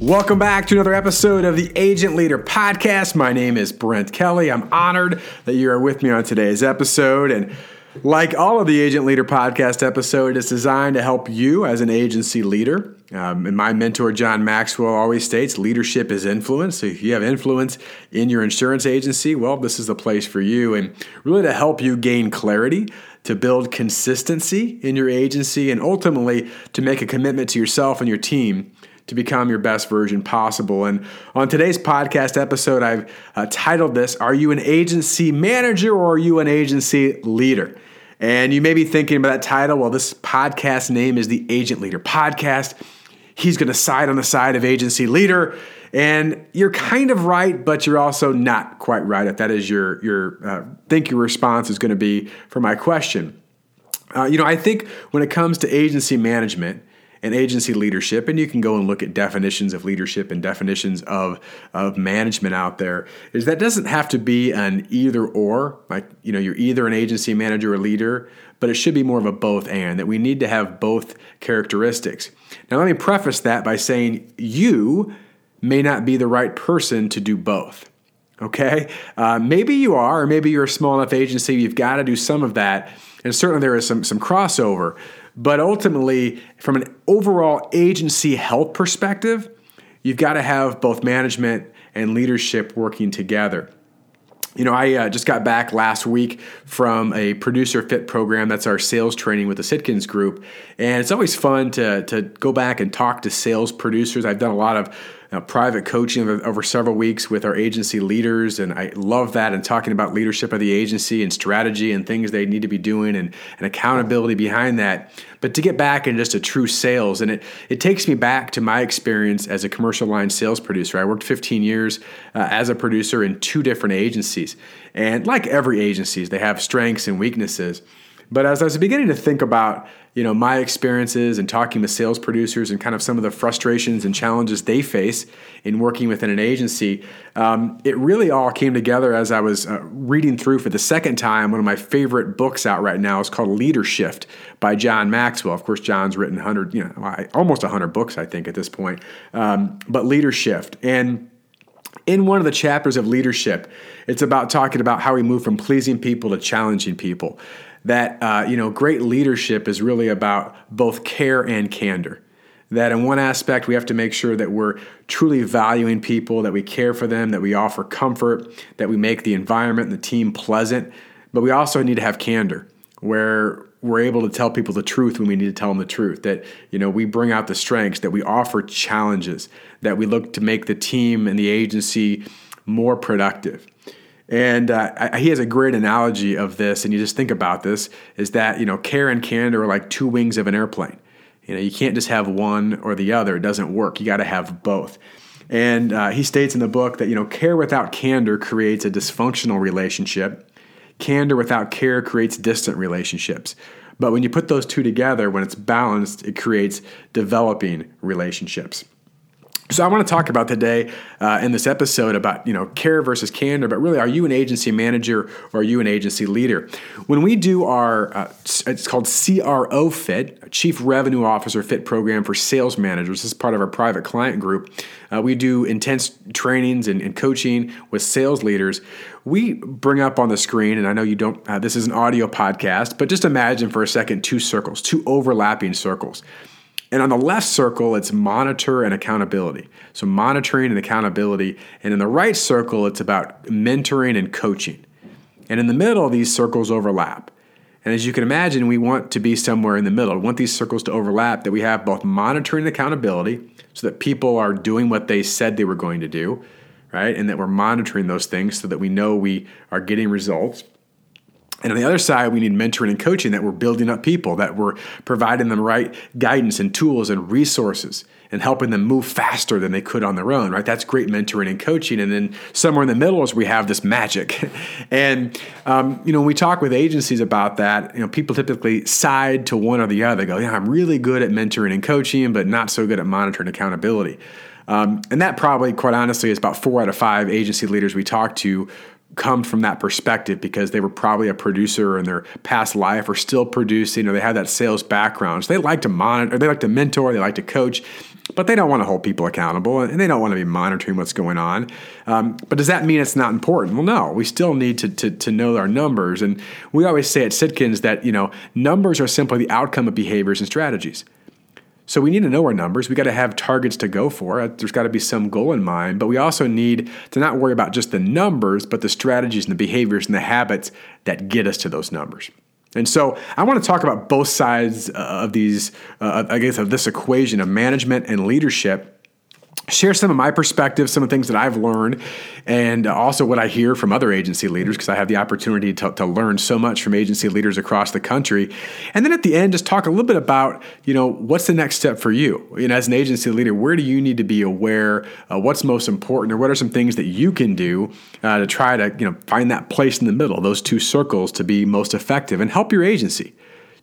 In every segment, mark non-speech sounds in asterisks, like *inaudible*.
Welcome back to another episode of the Agent Leader Podcast. My name is Brent Kelly. I'm honored that you are with me on today's episode. And like all of the Agent Leader Podcast episode, it's designed to help you as an agency leader. Um, and my mentor, John Maxwell, always states leadership is influence. So if you have influence in your insurance agency, well, this is the place for you. And really to help you gain clarity to build consistency in your agency and ultimately to make a commitment to yourself and your team to become your best version possible. And on today's podcast episode, I've uh, titled this Are you an agency manager or are you an agency leader? And you may be thinking about that title. Well, this podcast name is the Agent Leader Podcast. He's going to side on the side of agency leader. And you're kind of right, but you're also not quite right if that is your, your uh, think your response is going to be for my question. Uh, you know, I think when it comes to agency management, and agency leadership, and you can go and look at definitions of leadership and definitions of, of management out there, is that doesn't have to be an either or, like, you know, you're either an agency manager or leader, but it should be more of a both and, that we need to have both characteristics. Now, let me preface that by saying you may not be the right person to do both. Okay? Uh, maybe you are, or maybe you're a small enough agency, you've got to do some of that. And certainly there is some, some crossover. But ultimately, from an overall agency health perspective, you've got to have both management and leadership working together. You know, I uh, just got back last week from a producer fit program. That's our sales training with the Sitkins group. And it's always fun to, to go back and talk to sales producers. I've done a lot of uh, private coaching over, several weeks with our agency leaders, and I love that and talking about leadership of the agency and strategy and things they need to be doing and, and accountability behind that. But to get back into just a true sales, and it, it takes me back to my experience as a commercial line sales producer. I worked 15 years uh, as a producer in two different agencies. And like every agencies, they have strengths and weaknesses. But as I was beginning to think about, you know, my experiences and talking with sales producers and kind of some of the frustrations and challenges they face in working within an agency, um, it really all came together as I was uh, reading through for the second time. One of my favorite books out right now is called Leadershift by John Maxwell. Of course, John's written hundred, you know, almost hundred books, I think, at this point. Um, but Leadershift and in one of the chapters of Leadershift, it's about talking about how we move from pleasing people to challenging people. That uh, you know great leadership is really about both care and candor. That in one aspect we have to make sure that we're truly valuing people that we care for them that we offer comfort that we make the environment and the team pleasant. But we also need to have candor where we're able to tell people the truth when we need to tell them the truth that you know we bring out the strengths that we offer challenges that we look to make the team and the agency more productive and uh, I, he has a great analogy of this, and you just think about this: is that you know care and candor are like two wings of an airplane. You know, you can't just have one or the other; it doesn't work. You got to have both. And uh, he states in the book that you know care without candor creates a dysfunctional relationship. Candor without care creates distant relationships. But when you put those two together, when it's balanced, it creates developing relationships. So I want to talk about today uh, in this episode about you know care versus candor, but really, are you an agency manager or are you an agency leader? When we do our, uh, it's called CRO Fit, Chief Revenue Officer Fit program for sales managers. This is part of our private client group. Uh, we do intense trainings and, and, coaching with sales leaders. We bring up on the screen, and I know you don't. Uh, this is an audio podcast, but just imagine for a second two circles, two overlapping circles. And on the left circle, it's monitor and accountability. So, monitoring and accountability. And in the right circle, it's about mentoring and coaching. And in the middle, these circles overlap. And as you can imagine, we want to be somewhere in the middle. We want these circles to overlap, that we have both monitoring and accountability so that people are doing what they said they were going to do, right? And that we're monitoring those things so that we know we are getting results. And on the other side, we need mentoring and coaching that we're building up people, that we're providing them right guidance and tools and resources and helping them move faster than they could on their own, right? That's great mentoring and coaching. And then somewhere in the middle is we have this magic. *laughs* and, um, you know, when we talk with agencies about that, you know, people typically side to one or the other. They go, yeah, I'm really good at mentoring and coaching, but not so good at monitoring accountability. Um, and that probably, quite honestly, is about four out of five agency leaders we talk to come from that perspective because they were probably a producer in their past life or still producing or they have that sales background. So they like to monitor, they like to mentor, they like to coach, but they don't want to hold people accountable and they don't want to be monitoring what's going on. Um, but does that mean it's not important? Well, no, we still need to, to, to know our numbers. And we always say at Sitkins that, you know, numbers are simply the outcome of behaviors and strategies. So we need to know our numbers. We got to have targets to go for. There's got to be some goal in mind, but we also need to not worry about just the numbers, but the strategies and the behaviors and the habits that get us to those numbers. And so I want to talk about both sides of these, uh, I guess, of this equation of management and leadership share some of my perspectives, some of the things that I've learned, and also what I hear from other agency leaders because I have the opportunity to, to, learn so much from agency leaders across the country. And then at the end, just talk a little bit about, you know, what's the next step for you? Know, as an agency leader, where do you need to be aware? Uh, what's most important, or what are some things that you can do uh, to try to, you know, find that place in the middle, those two circles, to be most effective and help your agency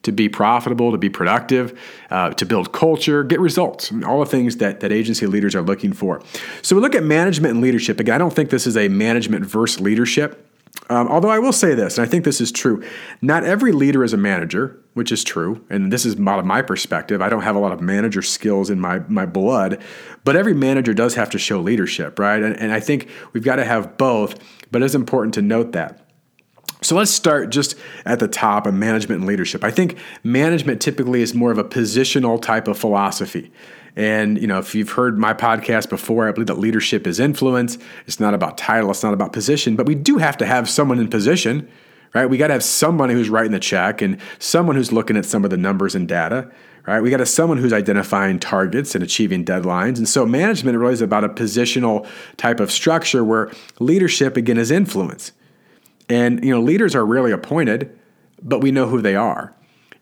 to be profitable, to be productive, uh, to build culture, get results, all the things that, that agency leaders are looking for. So we look at management and leadership. Again, I don't think this is a management versus leadership. Um, although I will say this, and I think this is true, not every leader is a manager, which is true, and this is out of my perspective. I don't have a lot of manager skills in my my blood, but every manager does have to show leadership, right? And, and I think we've got to have both, but it's important to note that. So let's start just at the top of management and leadership. I think management typically is more of a positional type of philosophy. And you know, if you've heard my podcast before, I believe that leadership is influence. It's not about title, it's not about position, but we do have to have someone in position, right? We got to have somebody who's writing the check and someone who's looking at some of the numbers and data, right? We got to someone who's identifying targets and achieving deadlines. And so management really is about a positional type of structure where leadership again is influence. And you know, leaders are rarely appointed, but we know who they are.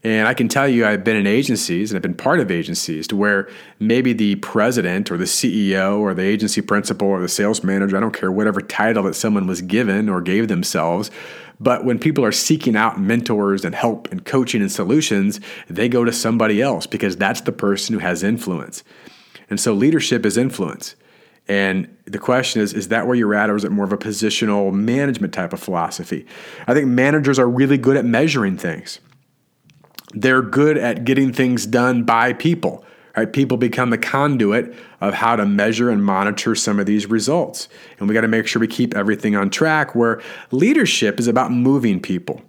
And I can tell you, I've been in agencies and I've been part of agencies to where maybe the president or the CEO or the agency principal or the sales manager, I don't care, whatever title that someone was given or gave themselves. But when people are seeking out mentors and help and coaching and solutions, they go to somebody else because that's the person who has influence. And so leadership is influence. And the question is, is that where you're at, or is it more of a positional management type of philosophy? I think managers are really good at measuring things. They're good at getting things done by people. Right? People become the conduit of how to measure and monitor some of these results. And we got to make sure we keep everything on track where leadership is about moving people.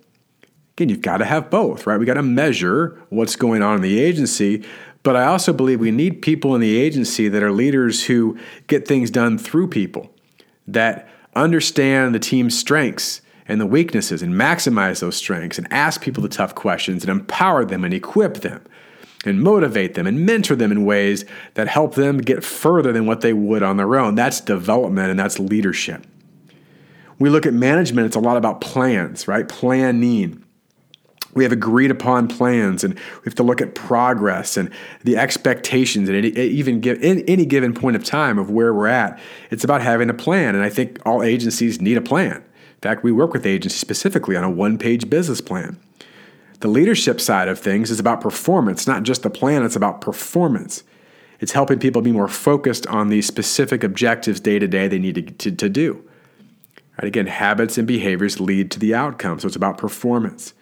Again, you've got to have both, right? We got to measure what's going on in the agency, but I also believe we need people in the agency that are leaders who get things done through people, that understand the team's strengths and the weaknesses and maximize those strengths and ask people the tough questions and empower them and equip them and motivate them and mentor them in ways that help them get further than what they would on their own. That's development and that's leadership. We look at management, it's a lot about plans, right? Planning we have agreed upon plans and we have to look at progress and the expectations and even give in any given point of time of where we're at. It's about having a plan and i think all agencies need a plan. In fact we work with agencies specifically on a one-page business plan. The leadership side of things is about performance not just the plan it's about performance. It's helping people be more focused on the specific objectives day to day they need to, to, to do. Right again habits and behaviors lead to the outcome so it's about performance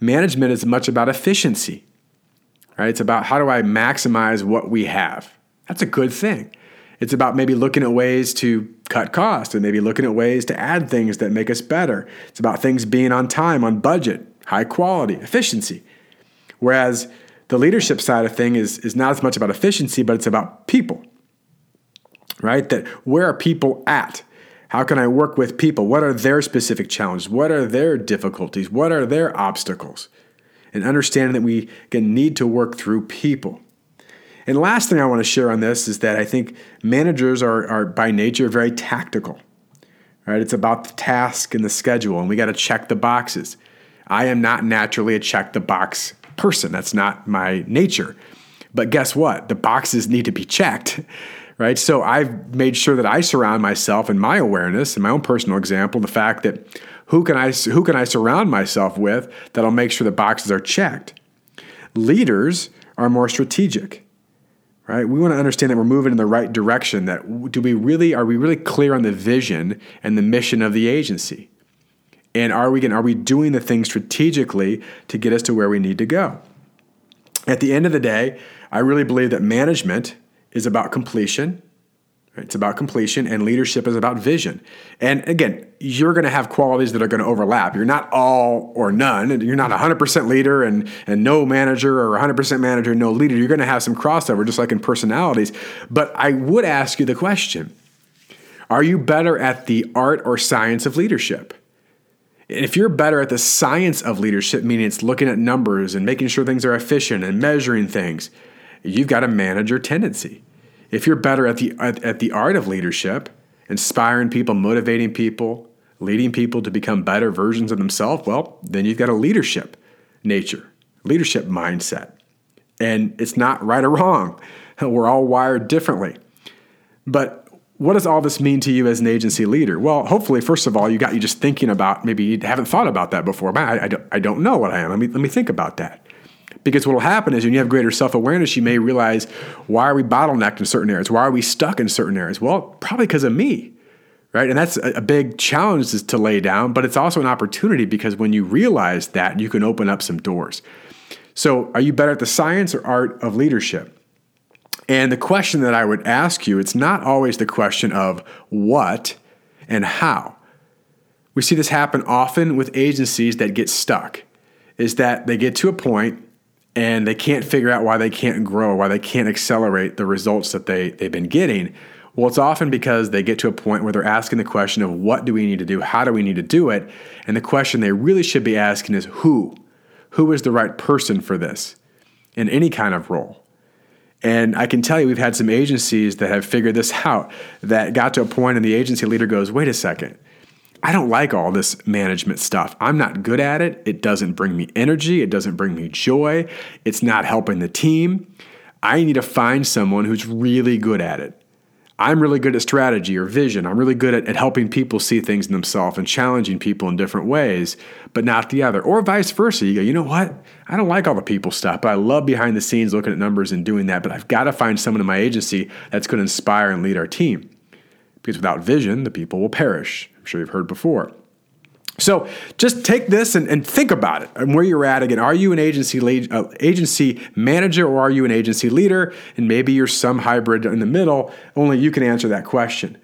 Management is much about efficiency, right? It's about how do I maximize what we have. That's a good thing. It's about maybe looking at ways to cut costs and maybe looking at ways to add things that make us better. It's about things being on time, on budget, high quality, efficiency. Whereas the leadership side of thing is, is not as much about efficiency, but it's about people, right? That where are people at? How can I work with people? What are their specific challenges? What are their difficulties? What are their obstacles? And understanding that we can need to work through people. And last thing I want to share on this is that I think managers are, are by nature very tactical. Right? It's about the task and the schedule, and we got to check the boxes. I am not naturally a check the box person. That's not my nature. But guess what? The boxes need to be checked right? So I've made sure that I surround myself in my awareness, and my own personal example, the fact that who can I who can I surround myself with that'll make sure the boxes are checked. Leaders are more strategic, right? We want to understand that we're moving in the right direction. That do we really are we really clear on the vision and the mission of the agency? And are we are we doing the things strategically to get us to where we need to go? At the end of the day, I really believe that management is about completion. It's about completion, and leadership is about vision. And again, you're going to have qualities that are going to overlap. You're not all or none. You're not 100% leader and, and no manager or 100% manager, no leader. You're going to have some crossover, just like in personalities. But I would ask you the question Are you better at the art or science of leadership? If you're better at the science of leadership, meaning it's looking at numbers and making sure things are efficient and measuring things, you've got a manager tendency. If you're better at the at, at the art of leadership, inspiring people, motivating people, leading people to become better versions of themselves, well, then you've got a leadership nature, leadership mindset. And it's not right or wrong. *laughs* We're all wired differently. But what does all this mean to you as an agency leader? Well, hopefully, first of all, you got you just thinking about maybe you haven't thought about that before. I, I, don't, I don't know what I am. Let me, let me think about that. Because what will happen is when you have greater self awareness, you may realize why are we bottlenecked in certain areas? Why are we stuck in certain areas? Well, probably because of me. Right. And that's a, big challenge to lay down, but it's also an opportunity because when you realize that, you can open up some doors. So, are you better at the science or art of leadership? And the question that I would ask you, it's not always the question of what and how. We see this happen often with agencies that get stuck, is that they get to a point and they can't figure out why they can't grow, why they can't accelerate the results that they, they've been getting. Well, it's often because they get to a point where they're asking the question of what do we need to do? How do we need to do it? And the question they really should be asking is who? Who is the right person for this in any kind of role? And I can tell you, we've had some agencies that have figured this out that got to a point and the agency leader goes, wait a second, I don't like all this management stuff. I'm not good at it. It doesn't bring me energy. It doesn't bring me joy. It's not helping the team. I need to find someone who's really good at it. I'm really good at strategy or vision. I'm really good at, at helping people see things in themselves and challenging people in different ways, but not the other. Or vice versa. You go, you know what? I don't like all the people stuff, but I love behind the scenes looking at numbers and doing that. But I've got to find someone in my agency that's going to inspire and lead our team. Because without vision, the people will perish. I'm sure you've heard before. So just take this and, and, think about it and where you're at again. Are you an agency uh, agency manager or are you an agency leader? And maybe you're some hybrid in the middle. Only you can answer that question.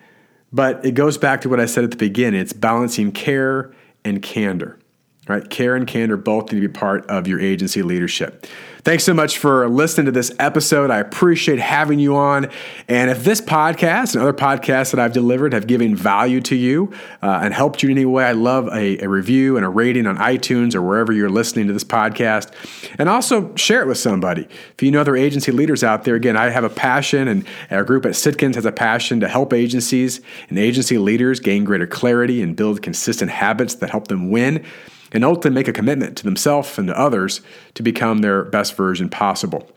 But it goes back to what I said at the beginning. It's balancing care and candor. Right? Care and candor both need to be part of your agency leadership. Thanks so much for listening to this episode. I appreciate having you on. And if this podcast and other podcasts that I've delivered have given value to you uh, and helped you in any way, I love a, a, review and a rating on iTunes or wherever you're listening to this podcast. And also share it with somebody. If you know other agency leaders out there, again, I have a passion, and our group at Sitkins has a passion to help agencies and agency leaders gain greater clarity and build consistent habits that help them win and ultimately make a commitment to themselves and to others to become their best version possible.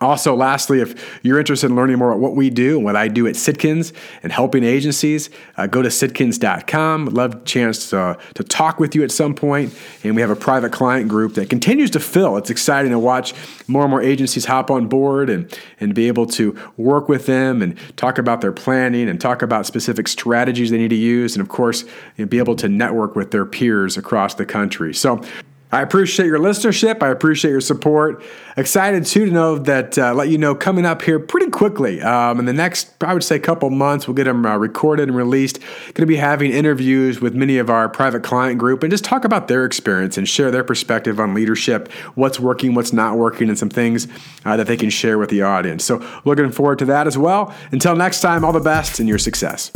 Also, lastly, if you're interested in learning more about what we do and what I do at Sitkins and helping agencies, uh, go to sitkins.com. Love chance to, uh, to talk with you at some point. And we have a private client group that continues to fill. It's exciting to watch more and more agencies hop on board and, and be able to work with them and talk about their planning and talk about specific strategies they need to use. And of course, you know, be able to network with their peers across the country. So, I appreciate your listenership. I appreciate your support. Excited too to know that uh, let you know coming up here pretty quickly um, in the next, I would say, couple months. We'll get them uh, recorded and released. Going to be having interviews with many of our private client group and just talk about their experience and share their perspective on leadership, what's working, what's not working, and some things uh, that they can share with the audience. So looking forward to that as well. Until next time, all the best and your success.